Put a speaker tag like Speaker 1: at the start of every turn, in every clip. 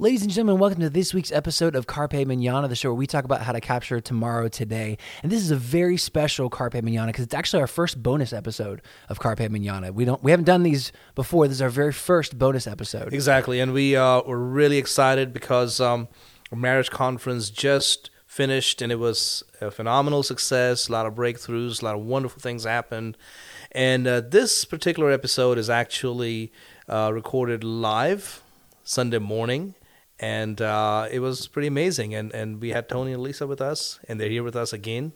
Speaker 1: Ladies and gentlemen, welcome to this week's episode of Carpe Manana, the show where we talk about how to capture tomorrow today. And this is a very special Carpe Manana because it's actually our first bonus episode of Carpe Manana. We don't we haven't done these before. This is our very first bonus episode.
Speaker 2: Exactly, and we uh, were really excited because um, our marriage conference just finished, and it was a phenomenal success. A lot of breakthroughs, a lot of wonderful things happened, and uh, this particular episode is actually uh, recorded live Sunday morning and uh, it was pretty amazing. And and we had Tony and Lisa with us, and they're here with us again.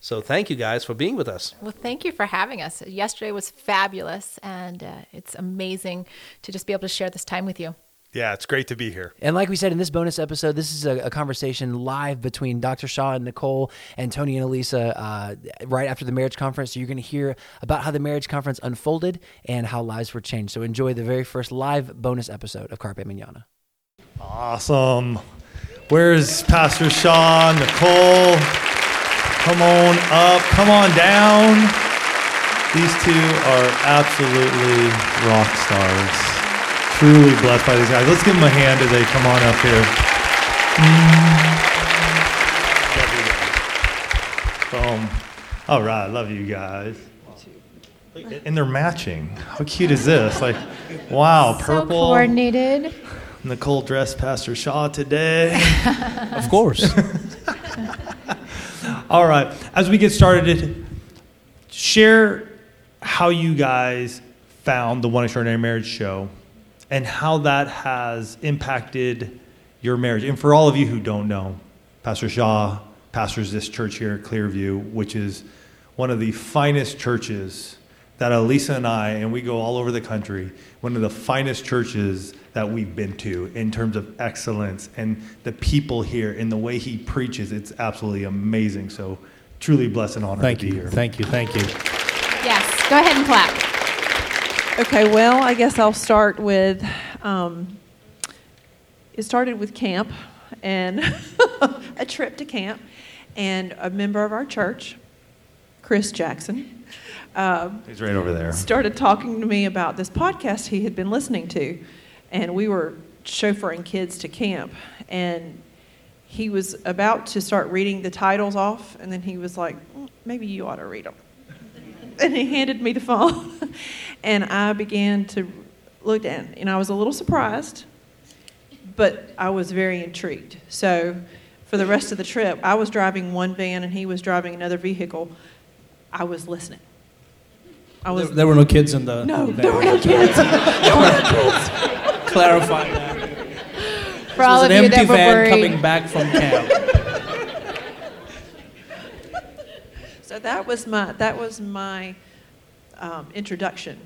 Speaker 2: So thank you guys for being with us.
Speaker 3: Well, thank you for having us. Yesterday was fabulous, and uh, it's amazing to just be able to share this time with you.
Speaker 4: Yeah, it's great to be here.
Speaker 1: And like we said in this bonus episode, this is a, a conversation live between Dr. Shaw and Nicole and Tony and Alisa uh, right after the marriage conference. So you're going to hear about how the marriage conference unfolded and how lives were changed. So enjoy the very first live bonus episode of Carpe Manana.
Speaker 4: Awesome. Where's Pastor Sean, Nicole? Come on up, come on down. These two are absolutely rock stars. Truly blessed by these guys. Let's give them a hand as they come on up here. Boom. All right, love you guys. And they're matching. How cute is this? Like, wow, purple.
Speaker 3: So coordinated.
Speaker 4: Nicole dressed Pastor Shaw today.
Speaker 2: of course.
Speaker 4: All right. As we get started, share how you guys found the One Extraordinary Marriage show and how that has impacted your marriage. And for all of you who don't know, Pastor Shaw pastors this church here at Clearview, which is one of the finest churches that Alisa and I, and we go all over the country, one of the finest churches that we've been to in terms of excellence and the people here and the way he preaches. It's absolutely amazing. So truly blessed and honored
Speaker 2: thank
Speaker 4: to
Speaker 2: you.
Speaker 4: be here.
Speaker 2: Thank you. Thank you.
Speaker 3: Yes. Go ahead and clap.
Speaker 5: Okay. Well, I guess I'll start with. Um, it started with camp and a trip to camp, and a member of our church, Chris Jackson.
Speaker 4: Um, He's right over there.
Speaker 5: Started talking to me about this podcast he had been listening to and we were chauffeuring kids to camp and he was about to start reading the titles off and then he was like mm, maybe you ought to read them and he handed me the phone and i began to look at and i was a little surprised but i was very intrigued. So for the rest of the trip i was driving one van and he was driving another vehicle. I was listening
Speaker 2: I was, there, there were no kids in the
Speaker 5: no there were no kids there were no kids
Speaker 2: clarify that.
Speaker 3: For this all
Speaker 2: was
Speaker 3: of
Speaker 2: an
Speaker 3: you
Speaker 2: empty
Speaker 3: that were
Speaker 2: van
Speaker 3: worried.
Speaker 2: coming back from camp.
Speaker 5: so that was my that was my um, introduction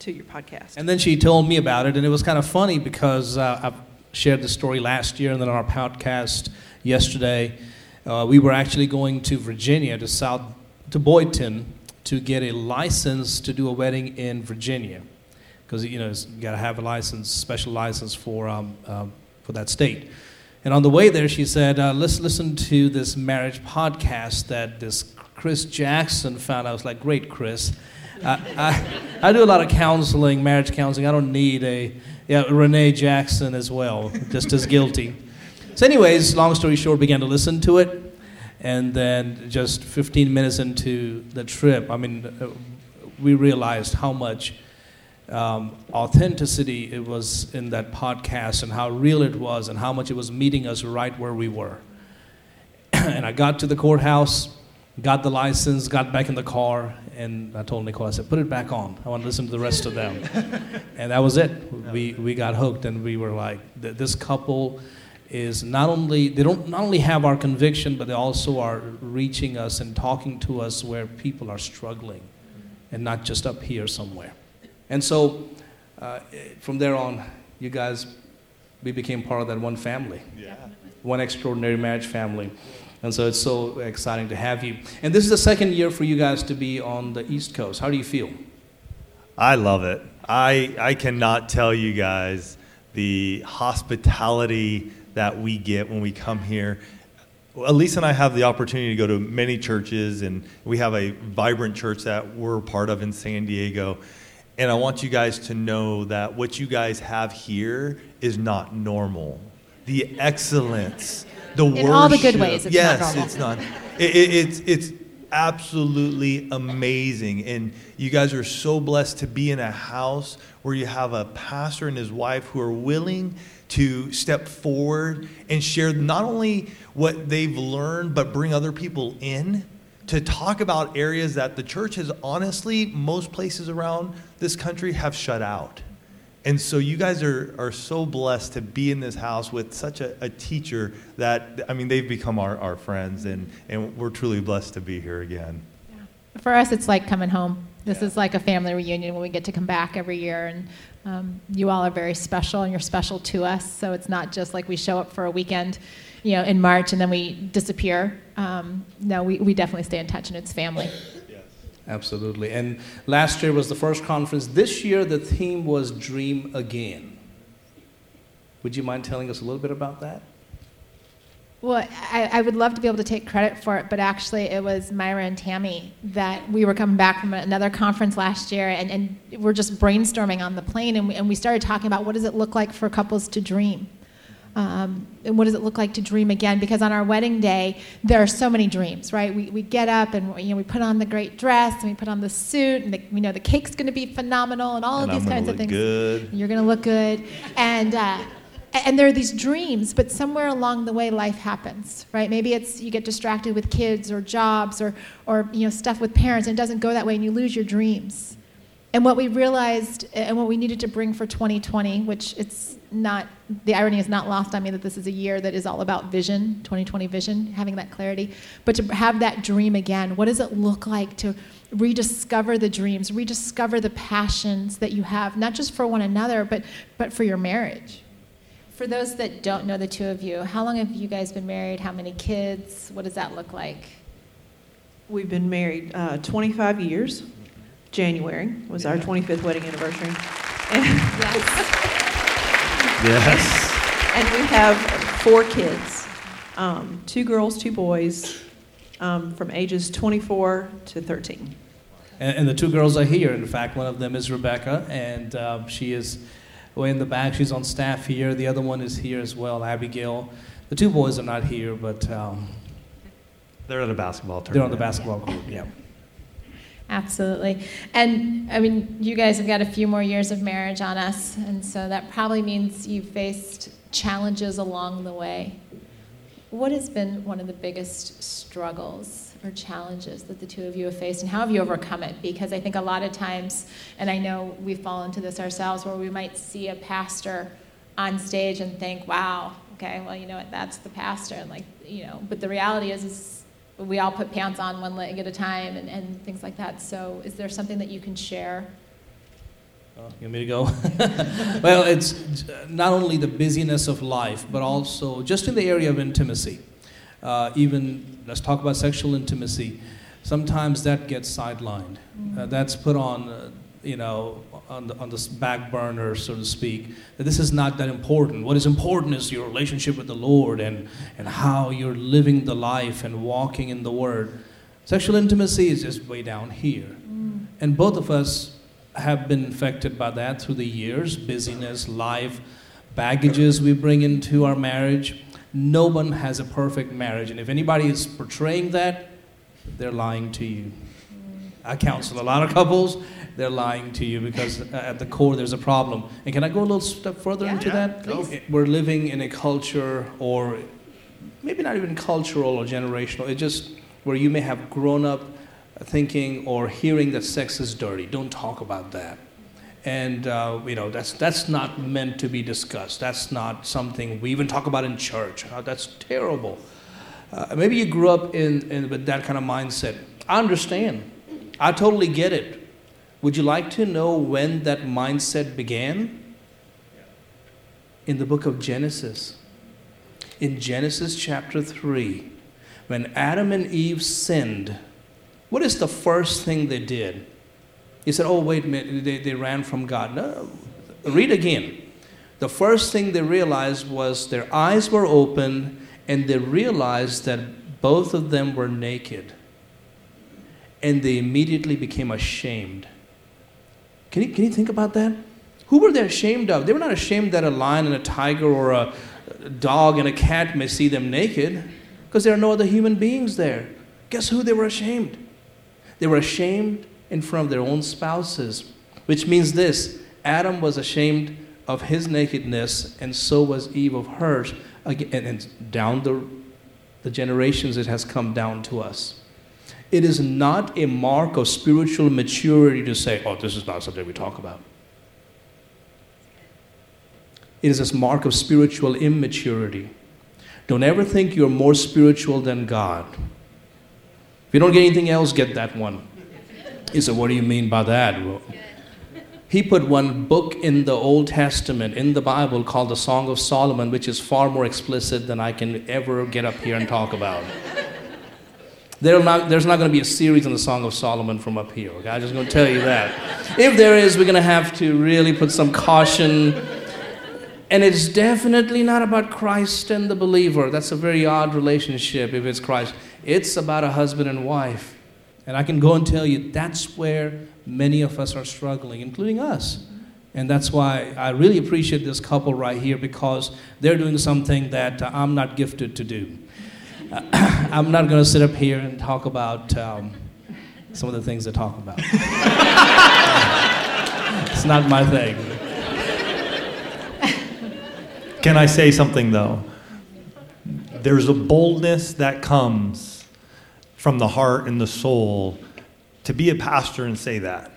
Speaker 5: to your podcast.
Speaker 2: And then she told me about it, and it was kind of funny because uh, I shared the story last year, and then on our podcast yesterday, uh, we were actually going to Virginia to South to Boydton to get a license to do a wedding in Virginia because you know you got to have a license, special license for um, um, for that state. And on the way there, she said, uh, "Let's listen to this marriage podcast that this Chris Jackson found." I was like, "Great, Chris." Uh, I, I do a lot of counseling, marriage counseling. I don't need a yeah Renee Jackson as well, just as guilty. So, anyways, long story short, began to listen to it, and then just 15 minutes into the trip, I mean, uh, we realized how much um, authenticity it was in that podcast and how real it was and how much it was meeting us right where we were. and I got to the courthouse, got the license, got back in the car, and I told Nicole, I said, put it back on. I want to listen to the rest of them. and that was it. We, we got hooked and we were like, this couple is not only they don't not only have our conviction but they also are reaching us and talking to us where people are struggling and not just up here somewhere and so uh, from there on, you guys, we became part of that one family. Yeah. One extraordinary marriage family. And so it's so exciting to have you. And this is the second year for you guys to be on the East Coast. How do you feel?
Speaker 4: I love it. I, I cannot tell you guys the hospitality that we get when we come here. Elise and I have the opportunity to go to many churches, and we have a vibrant church that we're part of in San Diego. And I want you guys to know that what you guys have here is not normal. the excellence, the
Speaker 3: In all the good
Speaker 4: worship.
Speaker 3: ways, it's
Speaker 4: yes,
Speaker 3: normal.
Speaker 4: it's not. It, it, it's it's absolutely amazing, and you guys are so blessed to be in a house where you have a pastor and his wife who are willing to step forward and share not only what they've learned, but bring other people in to talk about areas that the church has honestly, most places around this country have shut out. And so you guys are, are so blessed to be in this house with such a, a teacher that, I mean, they've become our, our friends, and, and we're truly blessed to be here again.
Speaker 3: For us, it's like coming home. This is like a family reunion when we get to come back every year, and um, you all are very special, and you're special to us. So it's not just like we show up for a weekend, you know, in March and then we disappear. Um, no, we, we definitely stay in touch, and it's family.
Speaker 2: Absolutely. And last year was the first conference. This year, the theme was Dream Again. Would you mind telling us a little bit about that?
Speaker 3: Well, I, I would love to be able to take credit for it, but actually, it was Myra and Tammy that we were coming back from another conference last year, and, and we're just brainstorming on the plane, and we, and we started talking about what does it look like for couples to dream. Um, and what does it look like to dream again? Because on our wedding day, there are so many dreams, right? We, we get up and you know we put on the great dress and we put on the suit and the, we know the cake's going to be phenomenal and all
Speaker 4: and
Speaker 3: of these
Speaker 4: I'm
Speaker 3: kinds of things.
Speaker 4: good.
Speaker 3: You're going to look good, and uh, and there are these dreams, but somewhere along the way, life happens, right? Maybe it's you get distracted with kids or jobs or or you know stuff with parents, and it doesn't go that way, and you lose your dreams. And what we realized and what we needed to bring for 2020, which it's not, the irony is not lost on me that this is a year that is all about vision, 2020 vision, having that clarity, but to have that dream again. What does it look like to rediscover the dreams, rediscover the passions that you have, not just for one another, but, but for your marriage? For those that don't know the two of you, how long have you guys been married? How many kids? What does that look like?
Speaker 5: We've been married uh, 25 years. January was our 25th wedding anniversary. And,
Speaker 3: Yes.
Speaker 4: Yes.
Speaker 5: and we have four kids um, two girls, two boys, um, from ages 24 to 13.
Speaker 2: And, and the two girls are here. In fact, one of them is Rebecca, and um, she is way in the back. She's on staff here. The other one is here as well, Abigail. The two boys are not here, but um,
Speaker 4: They're at a basketball tournament.
Speaker 2: they're on the basketball court. Yeah.
Speaker 3: Absolutely. And I mean, you guys have got a few more years of marriage on us, and so that probably means you've faced challenges along the way. What has been one of the biggest struggles or challenges that the two of you have faced, and how have you overcome it? Because I think a lot of times, and I know we fall into this ourselves, where we might see a pastor on stage and think, wow, okay, well, you know what, that's the pastor. And like, you know, but the reality is, is we all put pants on one leg at a time and, and things like that. So, is there something that you can share?
Speaker 2: Uh, you want me to go? well, it's uh, not only the busyness of life, but also just in the area of intimacy. Uh, even, let's talk about sexual intimacy. Sometimes that gets sidelined. Uh, that's put on, uh, you know, on the, on the back burner, so to speak. That this is not that important. What is important is your relationship with the Lord and, and how you're living the life and walking in the Word. Sexual intimacy is just way down here. And both of us have been infected by that through the years busyness, life, baggages we bring into our marriage. No one has a perfect marriage. And if anybody is portraying that, they're lying to you. I counsel a lot of couples, they're lying to you because uh, at the core there's a problem. And can I go a little step further
Speaker 3: Yeah.
Speaker 2: into
Speaker 4: Yeah,
Speaker 2: that?
Speaker 4: go.
Speaker 2: We're living in a culture, or maybe not even cultural or generational, it's just where you may have grown up thinking or hearing that sex is dirty. Don't talk about that. And uh, you know that's that's not meant to be discussed. That's not something we even talk about in church. Uh, that's terrible. Uh, maybe you grew up in, in with that kind of mindset. I understand. I totally get it. Would you like to know when that mindset began? In the book of Genesis. In Genesis chapter 3, when Adam and Eve sinned, what is the first thing they did? He said, Oh, wait a minute, they, they ran from God. No, read again. The first thing they realized was their eyes were open and they realized that both of them were naked. And they immediately became ashamed. Can you, can you think about that? Who were they ashamed of? They were not ashamed that a lion and a tiger or a dog and a cat may see them naked because there are no other human beings there. Guess who they were ashamed? They were ashamed in front of their own spouses, which means this Adam was ashamed of his nakedness, and so was Eve of hers. Again, and down the, the generations, it has come down to us. It is not a mark of spiritual maturity to say, oh, this is not something we talk about. It is a mark of spiritual immaturity. Don't ever think you're more spiritual than God. If you don't get anything else, get that one. He said, What do you mean by that? Well, he put one book in the Old Testament, in the Bible, called the Song of Solomon, which is far more explicit than I can ever get up here and talk about. Not, there's not going to be a series on the Song of Solomon from up here, okay? I'm just going to tell you that. If there is, we're going to have to really put some caution. And it's definitely not about Christ and the believer. That's a very odd relationship if it's Christ. It's about a husband and wife. And I can go and tell you that's where many of us are struggling, including us. And that's why I really appreciate this couple right here because they're doing something that uh, I'm not gifted to do. Uh, I'm not going to sit up here and talk about um, some of the things they talk about. it's not my thing.
Speaker 4: Can I say something though? There's a boldness that comes from the heart and the soul to be a pastor and say that.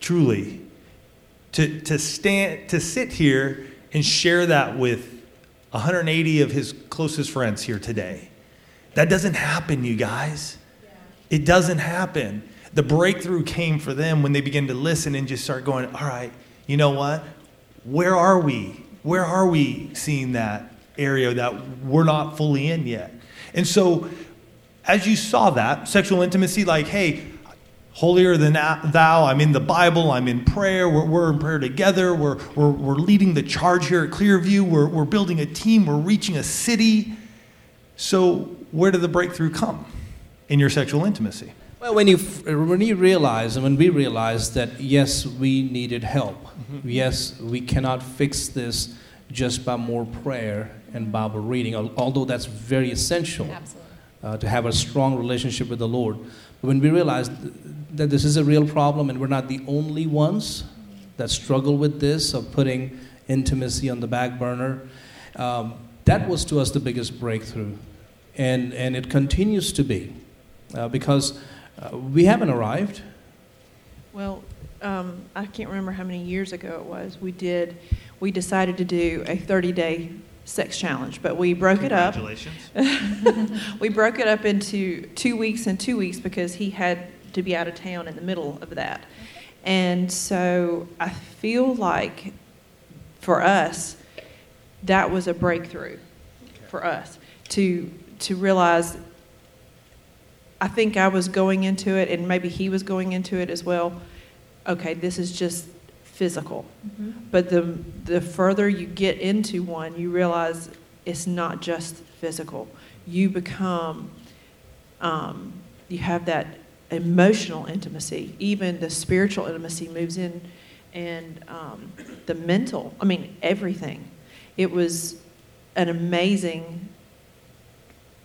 Speaker 4: Truly. To, to stand to sit here and share that with 180 of his closest friends here today. That doesn't happen, you guys. It doesn't happen. The breakthrough came for them when they began to listen and just start going, all right, you know what? Where are we? Where are we seeing that area that we're not fully in yet? And so as you saw that, sexual intimacy, like, hey, holier than thou, I'm in the Bible, I'm in prayer, we're, we're in prayer together, we're, we're, we're leading the charge here at Clearview, we're, we're building a team, we're reaching a city. So, where did the breakthrough come in your sexual intimacy?
Speaker 2: Well, when you, when you realize, and when we realized that yes, we needed help, mm-hmm. yes, we cannot fix this just by more prayer and Bible reading, although that's very essential. Absolutely uh, to have a strong relationship with the Lord. But when we realize that this is a real problem and we're not the only ones that struggle with this of putting intimacy on the back burner, um, that was to us the biggest breakthrough. And, and it continues to be uh, because uh, we haven't arrived.
Speaker 5: Well, um, I can't remember how many years ago it was. We did, we decided to do a 30 day sex challenge, but we broke it up. we broke it up into two weeks and two weeks because he had to be out of town in the middle of that. And so I feel like for us, that was a breakthrough for us to to realize I think I was going into it and maybe he was going into it as well. Okay, this is just physical. Mm-hmm. But the, the further you get into one, you realize it's not just physical. You become, um, you have that emotional intimacy. Even the spiritual intimacy moves in, and um, the mental, I mean, everything. It was an amazing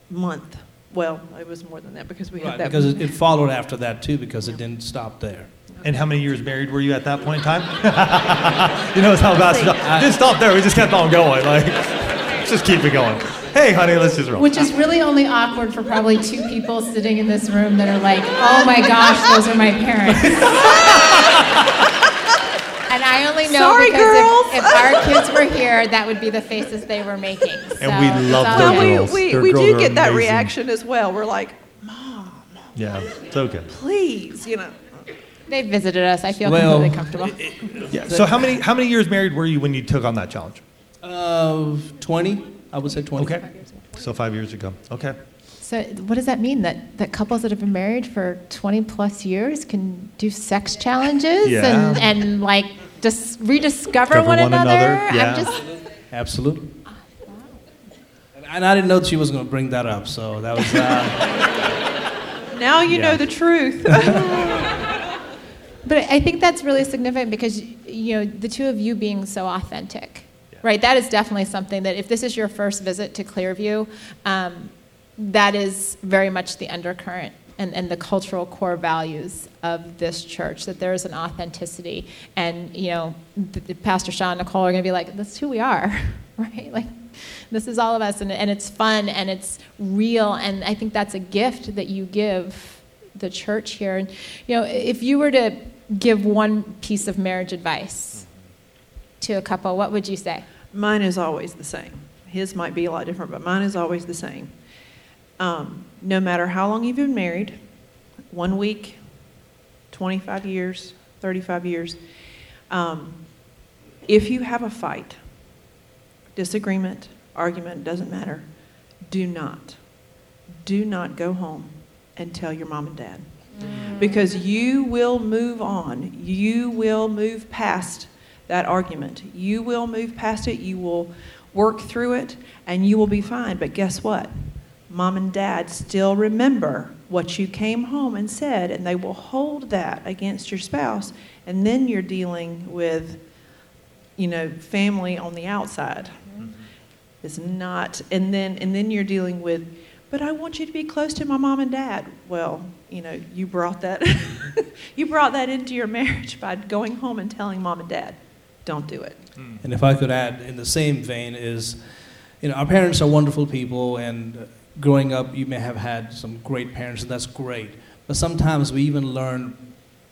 Speaker 5: month. Well, it was more than that because we
Speaker 2: right,
Speaker 5: had that.
Speaker 2: Because it followed after that too, because it didn't stop there.
Speaker 4: And how many years married were you at that point in time? you know, it's how fast. Didn't stop there. We just kept on going. Like, just keep it going. Hey, honey, let's just roll.
Speaker 3: Which is really only awkward for probably two people sitting in this room that are like, oh my gosh, those are my parents. and I only know
Speaker 5: Sorry,
Speaker 3: because if, if, our kids were here, that would be the faces they were making. So,
Speaker 4: and we love their
Speaker 5: well,
Speaker 4: girls.
Speaker 5: We, we, we do get that reaction as well. We're like, Mom.
Speaker 4: Yeah, it's okay.
Speaker 5: Please, you know.
Speaker 3: They visited us. I feel well, completely comfortable.
Speaker 4: Yeah. So how many how many years married were you when you took on that challenge?
Speaker 2: Uh, twenty. I would say twenty.
Speaker 4: Okay. So five years ago. Okay.
Speaker 3: So what does that mean? That that couples that have been married for twenty plus years can do sex challenges yeah. and and like just rediscover one, one, another. another.
Speaker 4: Yeah.
Speaker 2: I'm just absolutely. And I didn't know she was going to bring that up, so that was.
Speaker 5: Uh, now you yeah. know the truth.
Speaker 3: But I think that's really significant because you know the two of you being so authentic, right? That is definitely something that if this is your first visit to Clearview, um, that is very much the undercurrent and, and the cultural core values of this church, that there is an authenticity. And, you know, the, the Pastor Sean and Nicole are going to be like, that's who we are, right? Like, this is all of us, and, and it's fun and it's real. And I think that's a gift that you give the church here. And, you know, if you were to give one piece of marriage advice to a couple, what would you say?
Speaker 5: Mine is always the same. His might be a lot different, but mine is always the same. Um, no matter how long you've been married, one week, 25 years, 35 years, um, if you have a fight, disagreement, argument, doesn't matter, do not, do not go home and tell your mom and dad. Because you will move on. You will move past that argument. You will move past it. You will work through it and you will be fine. But guess what? Mom and dad still remember what you came home and said, and they will hold that against your spouse. And then you're dealing with, you know, family on the outside. Mm-hmm. It's not, and then and then you're dealing with, but I want you to be close to my mom and dad. Well, you know, you brought that, you brought that into your marriage by going home and telling mom and dad, don't do it.
Speaker 2: And if I could add, in the same vein, is you know, our parents are wonderful people, and uh, growing up, you may have had some great parents, and that's great. But sometimes we even learn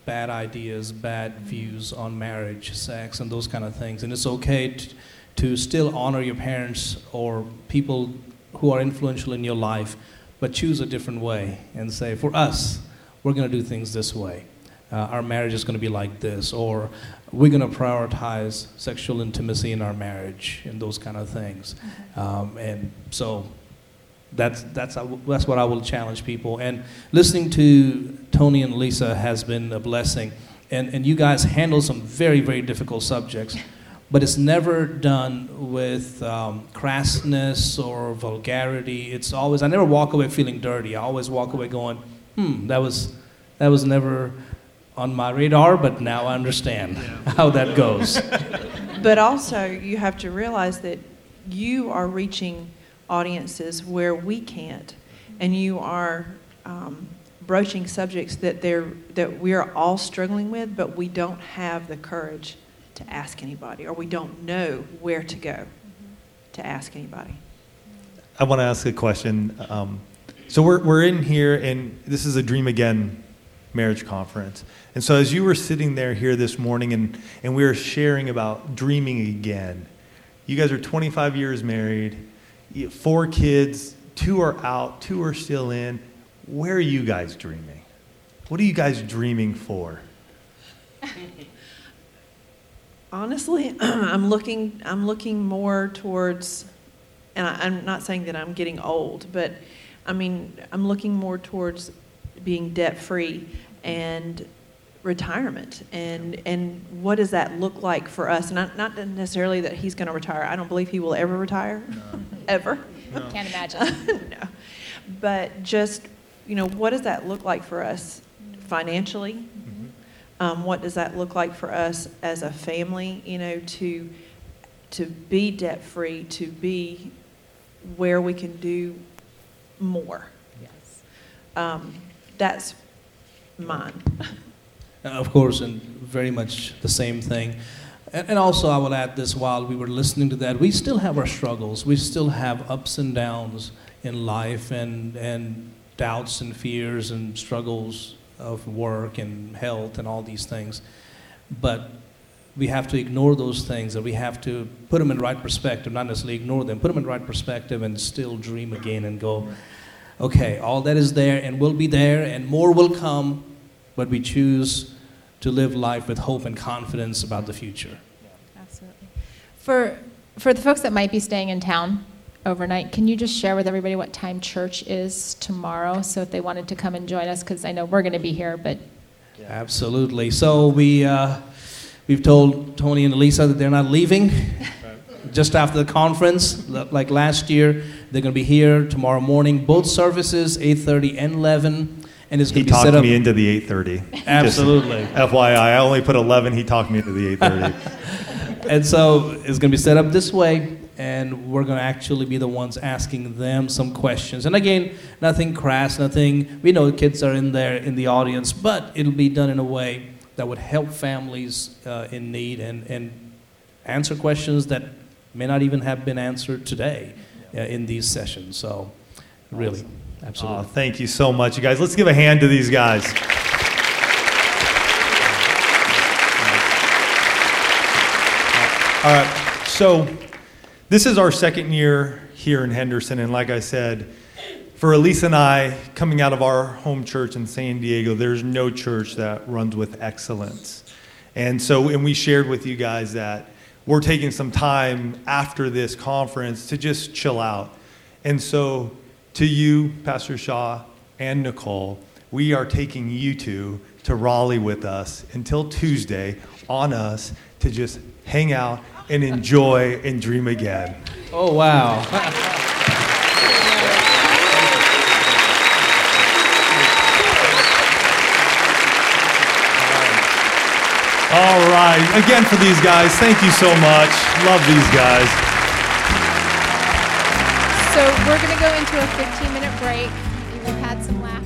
Speaker 2: bad ideas, bad views on marriage, sex, and those kind of things. And it's okay to, to still honor your parents or people who are influential in your life, but choose a different way and say, for us, we're going to do things this way. Uh, our marriage is going to be like this, or we're going to prioritize sexual intimacy in our marriage and those kind of things. Um, and so that's, that's, that's what I will challenge people. And listening to Tony and Lisa has been a blessing. And, and you guys handle some very, very difficult subjects, but it's never done with um, crassness or vulgarity. It's always, I never walk away feeling dirty. I always walk away going, hmm, that was, that was never on my radar, but now I understand how that goes.
Speaker 5: But also, you have to realize that you are reaching audiences where we can't, and you are um, broaching subjects that they're that we are all struggling with, but we don't have the courage to ask anybody, or we don't know where to go to ask anybody.
Speaker 4: I want to ask a question. Um, so we're, we're in here, and this is a Dream Again marriage conference. And so as you were sitting there here this morning, and, and we were sharing about dreaming again, you guys are 25 years married, you have four kids, two are out, two are still in. Where are you guys dreaming? What are you guys dreaming for?
Speaker 5: Honestly, I'm looking. I'm looking more towards, and I, I'm not saying that I'm getting old, but I mean, I'm looking more towards being debt free and retirement. And and what does that look like for us? And not, not necessarily that he's going to retire. I don't believe he will ever retire. Ever.
Speaker 3: Can't imagine.
Speaker 5: no. But just you know what does that look like for us financially um, what does that look like for us as a family you know to to be debt free to be where we can do more
Speaker 3: Yes.
Speaker 5: um, that's mine
Speaker 2: Of course, and very much the same thing. And, and also, I will add this while we were listening to that, we still have our struggles. We still have ups and downs in life and, and doubts and fears and struggles of work and health and all these things. But we have to ignore those things and we have to put them in the right perspective, not necessarily ignore them, put them in the right perspective and still dream again and go, okay, all that is there and will be there and more will come, but we choose to live life with hope and confidence about the future.
Speaker 3: Absolutely. For, for the folks that might be staying in town overnight, can you just share with everybody what time church is tomorrow? So if they wanted to come and join us, because I know we're going to be here, but
Speaker 2: Absolutely. So we, uh, we've told Tony and Alisa that they're not leaving just after the conference. Like last year, they're going to be here tomorrow morning. Both services, 8:30 and 11, and it's
Speaker 4: He
Speaker 2: going to be set up.
Speaker 4: He talked
Speaker 2: up.
Speaker 4: me into the 8:30.
Speaker 2: Absolutely.
Speaker 4: Just FYI, I only put 11. He talked me into the 8:30.
Speaker 2: and so it's going to be set up this way, and we're going to actually be the ones asking them some questions. And again, nothing crass, nothing. We know the kids are in there in the audience, but it'll be done in a way that would help families uh, in need and, and answer questions that may not even have been answered today uh, in these sessions. So, really, absolutely.
Speaker 4: Aw, thank you so much, you guys. Let's give a hand to these guys. All right, so this is our second year here in Henderson, and like I said, for Alisa and I, coming out of our home church in San Diego, there's no church that runs with excellence. And so, and we shared with you guys that we're taking some time after this conference to just chill out. And so, to you, Pastor Shaw and Nicole, we are taking you two to Raleigh with us until Tuesday on us to just hang out and enjoy and dream again.
Speaker 2: Oh, wow.
Speaker 4: All right. Again, for these guys, thank you so much. Love these guys.
Speaker 3: So we're going to go into a 15 minute break. And We've had some laughter.